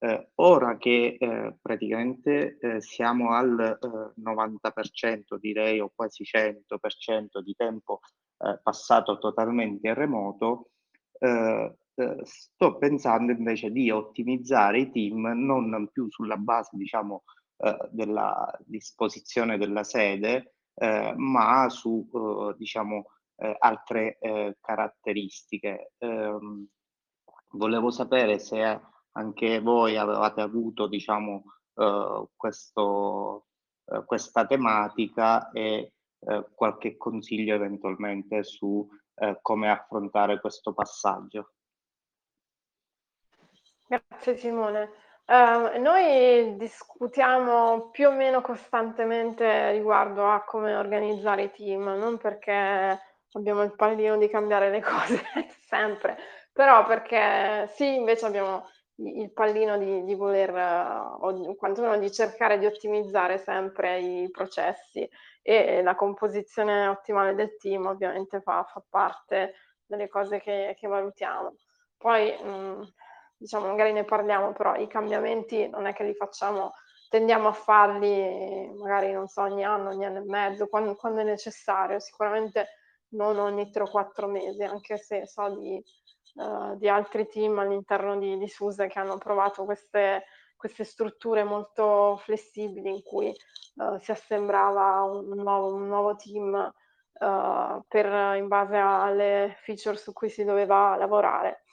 Eh, ora che eh, praticamente eh, siamo al 90%, eh, direi, o quasi 100% di tempo eh, passato totalmente remoto, sto pensando invece di ottimizzare i team non più sulla base, diciamo, della disposizione della sede, ma su, diciamo, altre caratteristiche. Ehm, volevo sapere se anche voi avevate avuto diciamo, eh, questo, eh, questa tematica e eh, qualche consiglio eventualmente su eh, come affrontare questo passaggio. Grazie Simone. Uh, noi discutiamo più o meno costantemente riguardo a come organizzare i team, non perché abbiamo il pallino di cambiare le *laughs* cose sempre, però perché sì, invece abbiamo il pallino di, di voler, o quantomeno di cercare di ottimizzare sempre i processi e la composizione ottimale del team ovviamente fa, fa parte delle cose che, che valutiamo. Poi, mh, diciamo, magari ne parliamo, però i cambiamenti non è che li facciamo, tendiamo a farli magari, non so, ogni anno, ogni anno e mezzo, quando, quando è necessario, sicuramente non ogni 3 o 4 mesi, anche se so di uh, di altri team all'interno di, di SUSE che hanno provato queste, queste strutture molto flessibili in cui uh, si assembrava un nuovo, un nuovo team uh, per, in base alle feature su cui si doveva lavorare.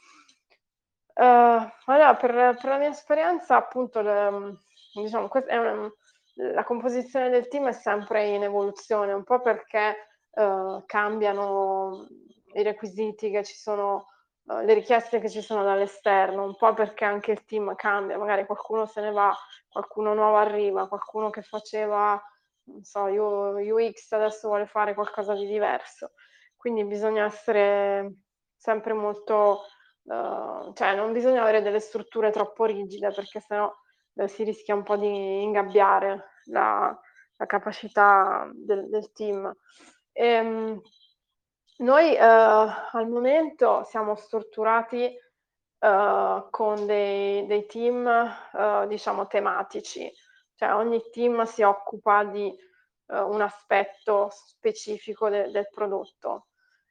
Uh, allora, per, per, la mia esperienza, appunto, le, diciamo, una, la composizione del team è sempre in evoluzione, un po' perché uh, cambiano i requisiti che ci sono uh, le richieste che ci sono dall'esterno, un po' perché anche il team cambia, magari qualcuno se ne va, qualcuno nuovo arriva, qualcuno che faceva, non so, UX adesso vuole fare qualcosa di diverso. Quindi bisogna essere sempre molto, uh, cioè non bisogna avere delle strutture troppo rigide perché sennò uh, si rischia un po' di ingabbiare la, la capacità del, del team. E, ehm, noi, ehm, al momento siamo strutturati, ehm, con dei dei team, diciamo tematici, cioè ogni team si occupa di, un aspetto specifico de del prodotto.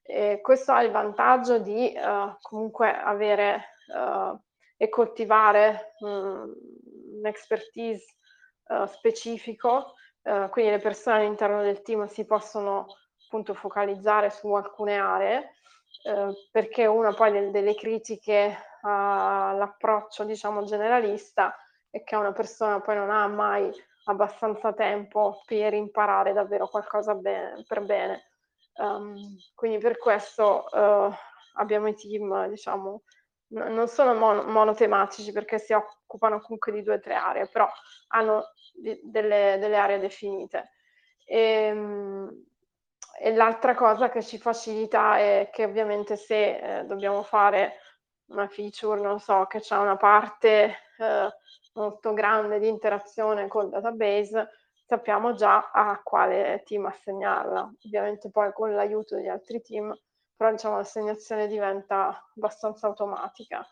E questo ha il vantaggio di, ehm, comunque avere, ehm, e coltivare, mhmm, un'expertise, ehm, specifico, quindi le persone all'interno del team si possono appunto focalizzare su alcune aree, perché una poi del, delle critiche all'approccio diciamo generalista è che una persona poi non ha mai abbastanza tempo per imparare davvero qualcosa bene, per bene. Um, quindi per questo uh, abbiamo i team, diciamo, n- non sono mon- monotematici perché si occupano comunque di due o tre aree, però hanno di- delle, delle, aree definite. E, um, e l'altra cosa che ci facilita è che ovviamente se eh, dobbiamo fare una feature, non so, che c'è una parte eh, molto grande di interazione col database, sappiamo già a quale team assegnarla. Ovviamente poi con l'aiuto degli altri team, però diciamo l'assegnazione diventa abbastanza automatica.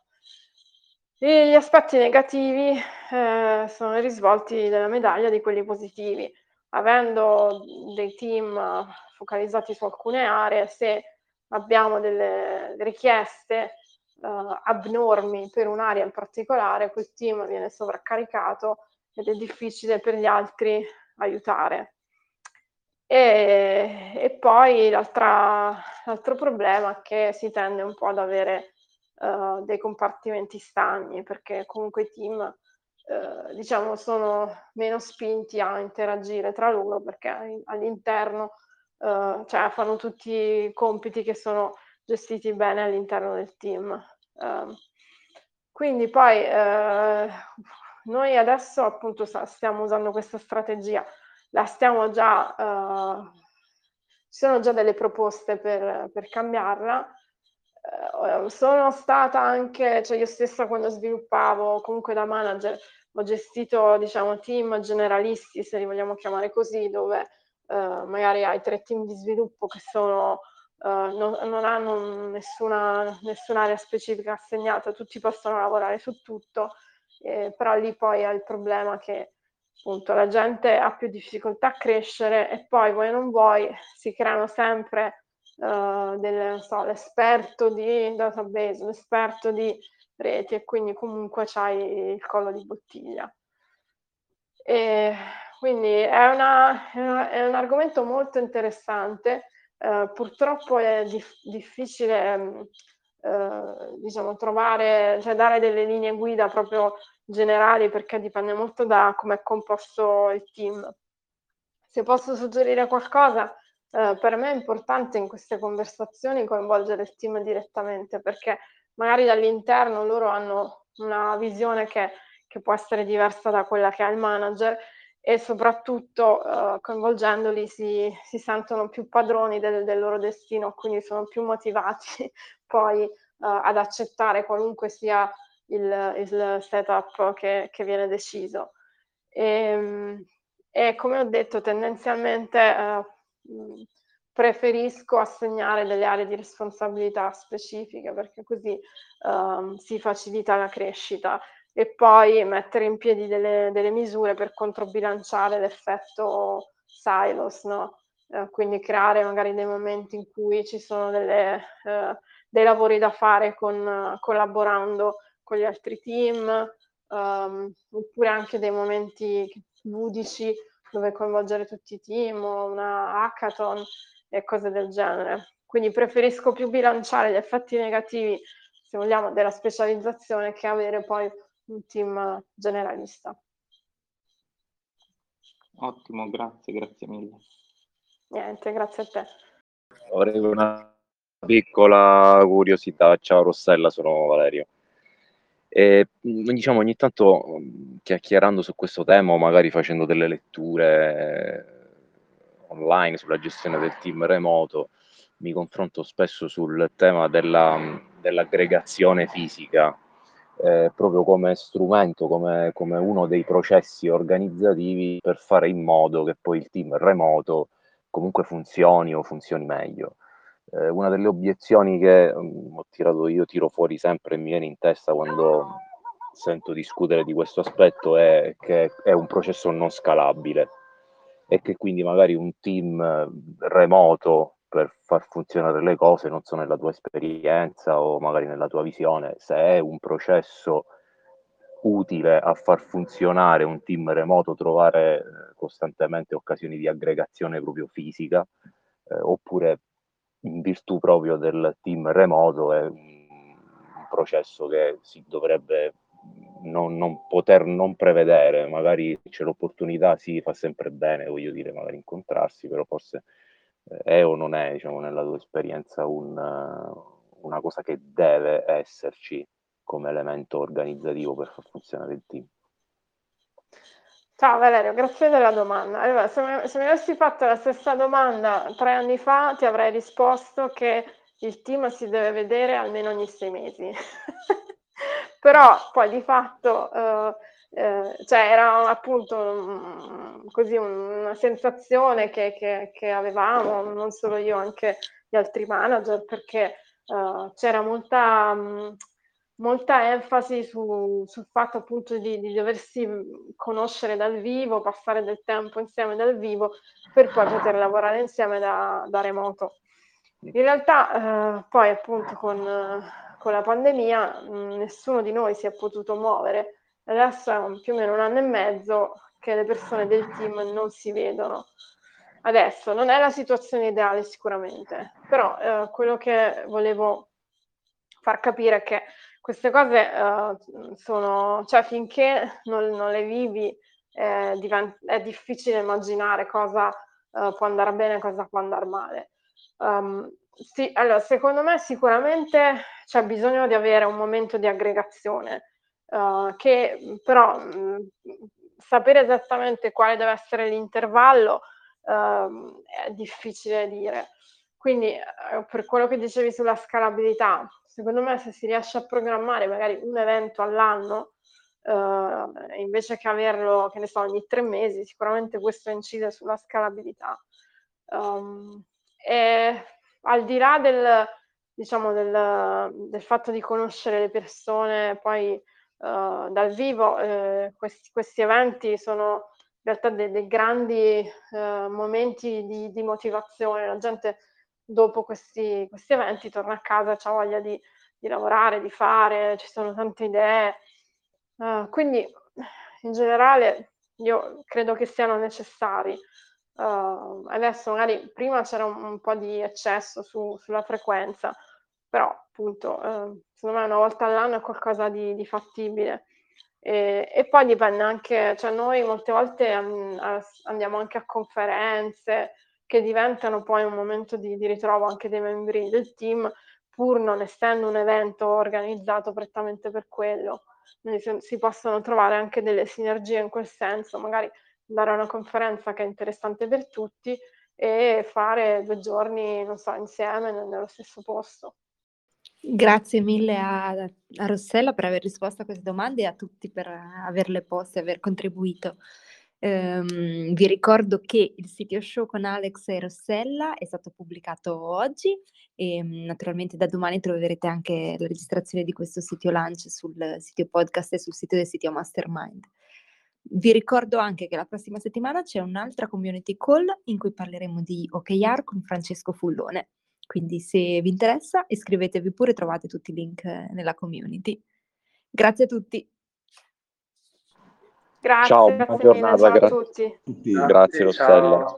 E gli aspetti negativi eh, sono i risvolti della medaglia di quelli positivi. Avendo dei team focalizzati su alcune aree, se abbiamo delle richieste uh, abnormi per un'area in particolare, quel team viene sovraccaricato ed è difficile per gli altri aiutare. E, e poi l'altro problema è che si tende un po' ad avere uh, dei compartimenti stagni, perché comunque i team uh, diciamo sono meno spinti a interagire tra loro perché all'interno uh, cioè fanno tutti compiti che sono gestiti bene all'interno del team. Uh, quindi poi uh, noi adesso appunto stiamo usando questa strategia, la stiamo già, uh, ci sono già delle proposte per, per cambiarla. Uh, sono stata anche, cioè io stessa quando sviluppavo, comunque da manager, ho gestito diciamo team generalisti, se li vogliamo chiamare così, dove eh, magari hai tre team di sviluppo che sono non, non, hanno nessuna, nessuna area specifica assegnata, tutti possono lavorare su tutto, eh, però lì poi è il problema che appunto la gente ha più difficoltà a crescere e poi vuoi non vuoi si creano sempre uh, del, so, l'esperto di database, l'esperto di reti e quindi comunque c'hai il collo di bottiglia. E quindi è, una, è, un argomento molto interessante, uh, purtroppo è dif- difficile um, uh, diciamo, trovare, cioè dare delle linee guida proprio generali perché dipende molto da come è composto il team. Se posso suggerire qualcosa, eh, per me è importante in queste conversazioni coinvolgere il team direttamente perché magari dall'interno loro hanno una visione che, che può essere diversa da quella che ha il manager e soprattutto eh, coinvolgendoli si, si, sentono più padroni del, del, loro destino, quindi sono più motivati *laughs* poi eh, ad accettare qualunque sia il, il setup che, che, viene deciso. E, ehm, e, come ho detto, tendenzialmente eh, preferisco assegnare delle aree di responsabilità specifiche perché così um, si facilita la crescita e poi mettere in piedi delle, delle misure per controbilanciare l'effetto silos, no? eh, quindi creare magari dei momenti in cui ci sono delle, eh, dei lavori da fare con, collaborando con gli altri team, um, oppure anche dei momenti ludici dove coinvolgere tutti i team, o una hackathon e cose del genere. Quindi preferisco più bilanciare gli effetti negativi, se vogliamo, della specializzazione che avere poi un team generalista. Ottimo, grazie, grazie mille. Niente, grazie a te. Avrei una piccola curiosità. Ciao Rossella, sono Valerio. E, diciamo ogni tanto chiacchierando su questo tema o magari facendo delle letture online sulla gestione del team remoto, mi confronto spesso sul tema della, dell'aggregazione fisica, eh, proprio come strumento, come, come, uno dei processi organizzativi per fare in modo che poi il team remoto comunque funzioni o funzioni meglio. Eh, una delle obiezioni che um, ho tirato io, tiro fuori sempre e mi viene in testa quando sento discutere di questo aspetto è che è un processo non scalabile e che quindi magari un team eh, remoto per far funzionare le cose, non so nella tua esperienza o magari nella tua visione, se è un processo utile a far funzionare un team remoto, trovare eh, costantemente occasioni di aggregazione proprio fisica, eh, oppure in virtù proprio del team remoto è un processo che si dovrebbe non, non, poter non prevedere, magari c'è l'opportunità, sì, fa sempre bene, voglio dire, magari incontrarsi, però forse eh, è o non è, diciamo, nella tua esperienza un, una cosa che deve esserci come elemento organizzativo per far funzionare il team. Ciao Valerio, grazie della domanda. Allora, se, mi, se mi avessi fatto la stessa domanda tre anni fa, ti avrei risposto che il team si deve vedere almeno ogni sei mesi. *laughs* però poi di fatto eh, eh, cioè era appunto um, così una sensazione che, che, che, avevamo, non solo io, anche gli altri manager, perché uh, c'era molta, um, molta enfasi su, sul fatto appunto di, di, doversi conoscere dal vivo, passare del tempo insieme dal vivo per poi poter lavorare insieme da, da remoto. In realtà uh, poi appunto con con la pandemia mh, nessuno di noi si è potuto muovere. Adesso è più o meno un anno e mezzo che le persone del team non si vedono. Adesso non è la situazione ideale sicuramente, però eh, quello che volevo far capire è che queste cose eh, sono, cioè finché non, non le vivi eh, divent- è difficile immaginare cosa eh, può andare bene e cosa può andare male. Um, sì, allora, secondo me sicuramente c'è bisogno di avere un momento di aggregazione, uh, che però mh, sapere esattamente quale deve essere l'intervallo uh, è difficile dire. Quindi uh, per quello che dicevi sulla scalabilità, secondo me se si riesce a programmare magari un evento all'anno, invece che averlo, che ne so, ogni tre mesi, sicuramente questo incide sulla scalabilità. Um, e al di là del, diciamo, del, del fatto di conoscere le persone poi uh, dal vivo, eh, questi, questi, eventi sono in realtà dei, dei grandi uh, momenti di, di, motivazione. La gente dopo questi, questi eventi torna a casa, ha voglia di, di, lavorare, di fare, ci sono tante idee. Uh, quindi in generale io credo che siano necessari. Uh, adesso magari prima c'era un, un po' di eccesso su, sulla frequenza, però appunto uh, secondo me una volta all'anno è qualcosa di, di fattibile. E, e, poi dipende anche, cioè noi molte volte um, andiamo anche a conferenze che diventano poi un momento di, di ritrovo anche dei membri del team, pur non essendo un evento organizzato prettamente per quello. Quindi si possono trovare anche delle sinergie in quel senso, magari dare una conferenza che è interessante per tutti e fare due giorni, non so, insieme nello stesso posto. Grazie mille a, a Rossella per aver risposto a queste domande e a tutti per averle poste e aver contribuito. Um, vi ricordo che il sito show con Alex e Rossella è stato pubblicato oggi e um, naturalmente da domani troverete anche la registrazione di questo sito lunch sul sito podcast e sul sito del sito Mastermind. Vi ricordo anche che la prossima settimana c'è un'altra community call in cui parleremo di OKR con Francesco Fullone. Quindi se vi interessa iscrivetevi pure, trovate tutti i link nella community. Grazie a tutti. Grazie, ciao, buona giornata, ciao gra- a tutti. Grazie, Rossella.